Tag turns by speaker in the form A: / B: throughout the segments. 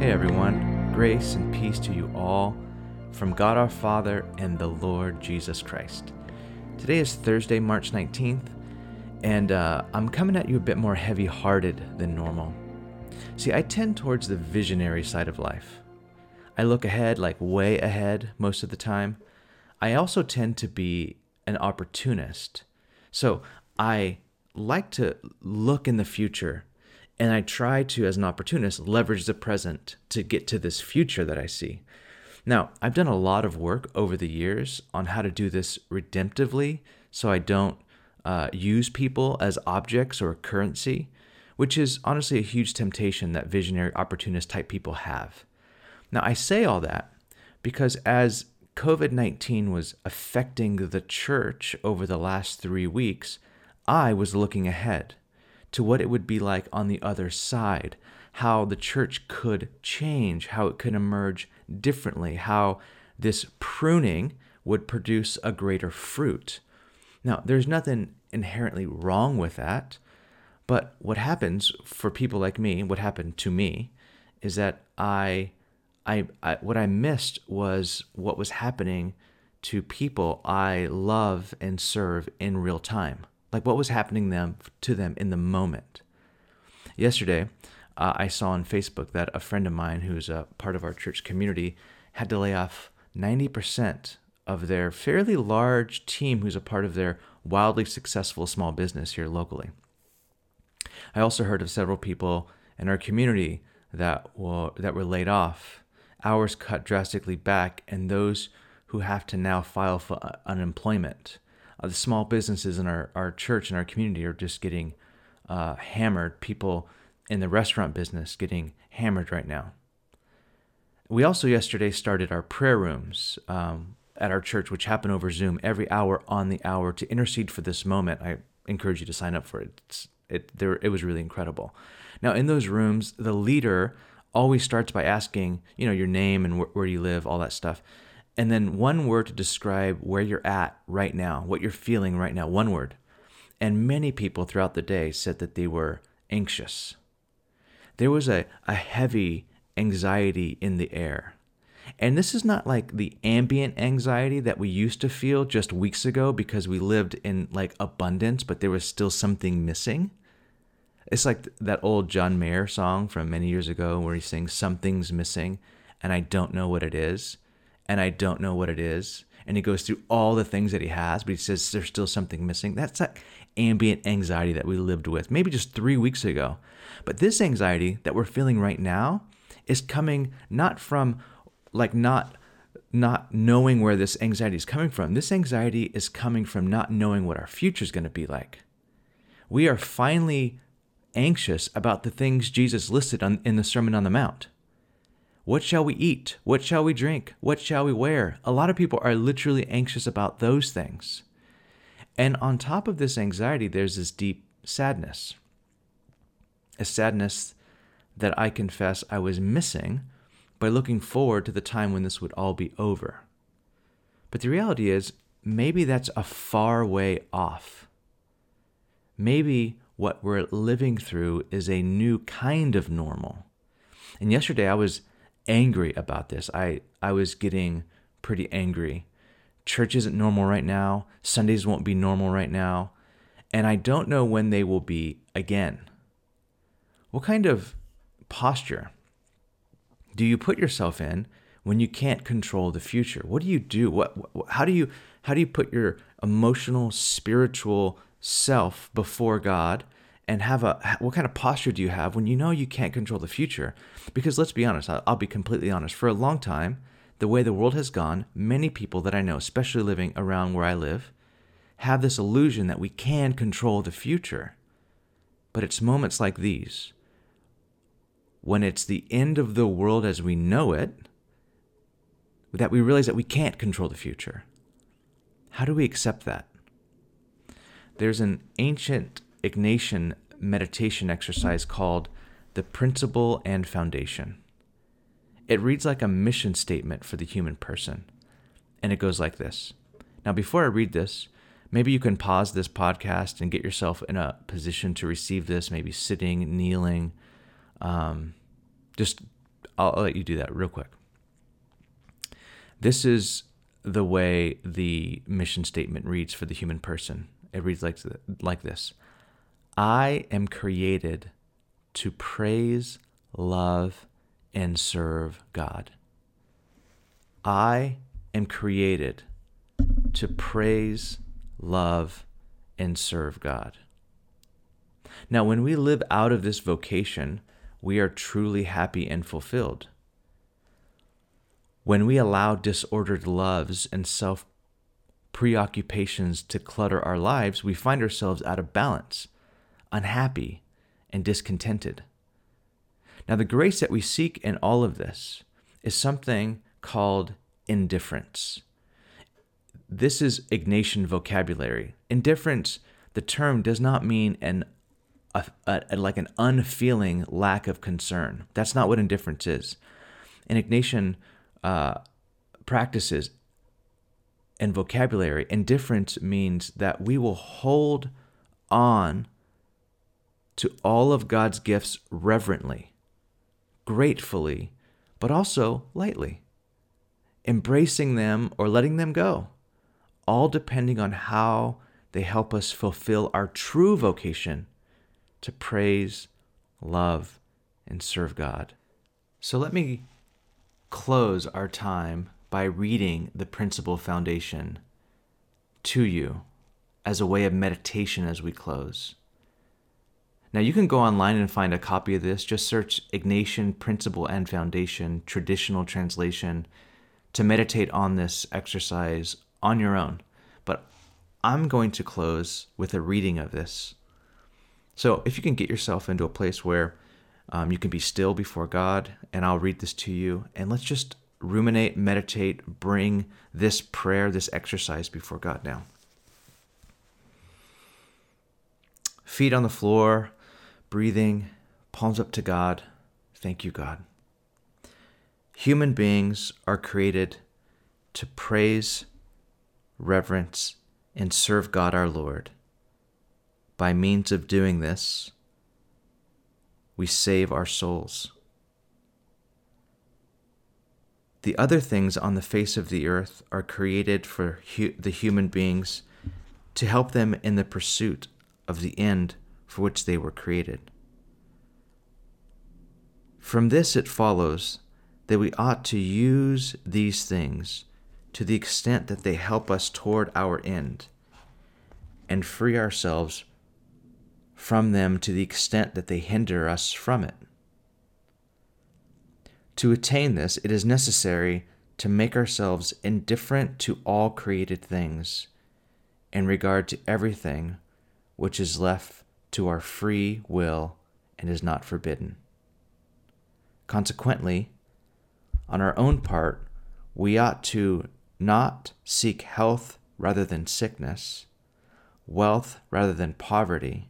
A: Hey everyone, grace and peace to you all from God our Father and the Lord Jesus Christ. Today is Thursday, March 19th, and uh, I'm coming at you a bit more heavy hearted than normal. See, I tend towards the visionary side of life. I look ahead, like way ahead, most of the time. I also tend to be an opportunist. So I like to look in the future and I try to, as an opportunist, leverage the present to get to this future that I see. Now, I've done a lot of work over the years on how to do this redemptively so I don't uh, use people as objects or currency, which is honestly a huge temptation that visionary opportunist type people have. Now, I say all that because as COVID 19 was affecting the church over the last three weeks, I was looking ahead to what it would be like on the other side, how the church could change, how it could emerge differently, how this pruning would produce a greater fruit. Now, there's nothing inherently wrong with that, but what happens for people like me, what happened to me, is that I, I, I what I missed was what was happening to people I love and serve in real time like what was happening them to them in the moment. Yesterday, uh, I saw on Facebook that a friend of mine who's a part of our church community had to lay off 90% of their fairly large team who's a part of their wildly successful small business here locally. I also heard of several people in our community that were, that were laid off, hours cut drastically back, and those who have to now file for unemployment uh, the small businesses in our, our church and our community are just getting uh, hammered. People in the restaurant business getting hammered right now. We also yesterday started our prayer rooms um, at our church, which happen over Zoom every hour on the hour to intercede for this moment. I encourage you to sign up for it. It's, it there it was really incredible. Now in those rooms, the leader always starts by asking, you know, your name and wh- where you live, all that stuff and then one word to describe where you're at right now, what you're feeling right now, one word. And many people throughout the day said that they were anxious. There was a, a heavy anxiety in the air. And this is not like the ambient anxiety that we used to feel just weeks ago because we lived in like abundance, but there was still something missing. It's like that old John Mayer song from many years ago where he sings, Something's missing, and I don't know what it is and I don't know what it is. And he goes through all the things that he has, but he says there's still something missing. That's that ambient anxiety that we lived with maybe just three weeks ago. But this anxiety that we're feeling right now is coming not from like not not knowing where this anxiety is coming from. This anxiety is coming from not knowing what our future is going to be like. We are finally anxious about the things Jesus listed on, in the Sermon on the Mount. What shall we eat? What shall we drink? What shall we wear? A lot of people are literally anxious about those things. And on top of this anxiety, there's this deep sadness. A sadness that I confess I was missing by looking forward to the time when this would all be over. But the reality is, maybe that's a far way off. Maybe what we're living through is a new kind of normal. And yesterday I was angry about this. I, I was getting pretty angry. Church isn't normal right now. Sundays won't be normal right now. And I don't know when they will be again. What kind of posture do you put yourself in when you can't control the future? What do you do? What, how do you how do you put your emotional, spiritual self before God and have a what kind of posture do you have when you know you can't control the future? Because let's be honest i'll, be completely honest. For a long time the way the world has gone many people that i know especially living around where i live have this illusion that we can control the future. But it's moments like these. When it's the end of the world as we know it that we realize that we can't control the future. How do we accept that? There's an ancient Ignatian meditation exercise called The Principle and Foundation. It reads like a mission statement for the human person, and it goes like this. Now, before I read this, maybe you can pause this podcast and get yourself in a position to receive this, maybe sitting, kneeling. Um, just I'll, I'll let you do that real quick. This is the way the mission statement reads for the human person. It reads like, like this I am created to praise, love, and serve God. I am created to praise, love, and serve God. Now, when we live out of this vocation, we are truly happy and fulfilled. When we allow disordered loves and self preoccupations to clutter our lives, we find ourselves out of balance, unhappy, and discontented. Now, the grace that we seek in all of this is something called indifference. This is Ignatian vocabulary. Indifference, the term does not mean an a, a, like an unfeeling lack of concern. That's not what indifference is. In Ignatian uh, practices and vocabulary, indifference means that we will hold on to all of God's gifts reverently, gratefully, but also lightly, embracing them or letting them go, all depending on how they help us fulfill our true vocation to praise, love, and serve God. So let me close our time by reading the principle foundation to you as a way of meditation as we close. Now, you can go online and find a copy of this. Just search Ignatian Principle and Foundation Traditional Translation to meditate on this exercise on your own. But I'm going to close with a reading of this so if you can get yourself into a place where um, you can be still before God, and I'll read this to you, and let's just ruminate, meditate, bring this prayer, this exercise before God now. Feet on the floor, breathing, palms up to God. Thank you, God. Human beings are created to praise, reverence, and serve God our Lord. By means of doing this, we save our souls. The other things on the face of the earth are created for hu- the human beings to help them in the pursuit of the end for which they were created. From this it follows that we ought to use these things to the extent that they help us toward our end and free ourselves from them to the extent that they hinder us from it. To attain this, it is necessary to make ourselves indifferent to all created things in regard to everything which is left to our free will and is not forbidden. Consequently, on our own part, we ought to not seek health rather than sickness, wealth rather than poverty,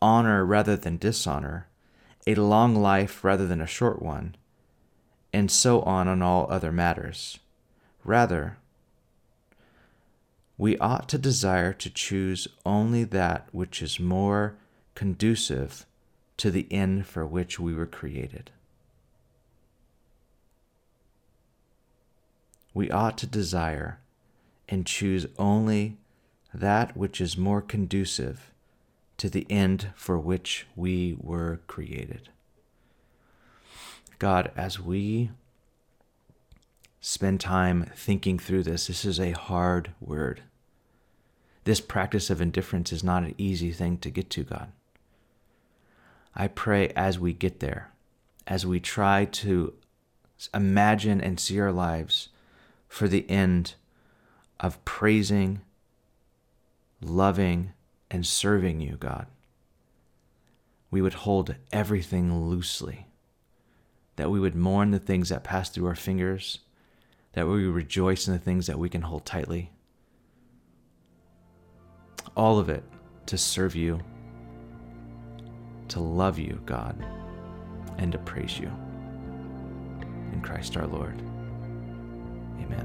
A: honor rather than dishonor, a long life rather than a short one, and so on on all other matters. Rather, we ought to desire to choose only that which is more conducive to the end for which we were created. We ought to desire and choose only that which is more conducive to the end for which we were created. God, as we spend time thinking through this, this is a hard word. This practice of indifference is not an easy thing to get to, God. I pray as we get there, as we try to imagine and see our lives for the end of praising, loving, and serving you, God, we would hold everything loosely, that we would mourn the things that pass through our fingers, that we would rejoice in the things that we can hold tightly. All of it to serve you, to love you, God, and to praise you. In Christ our Lord. Amen.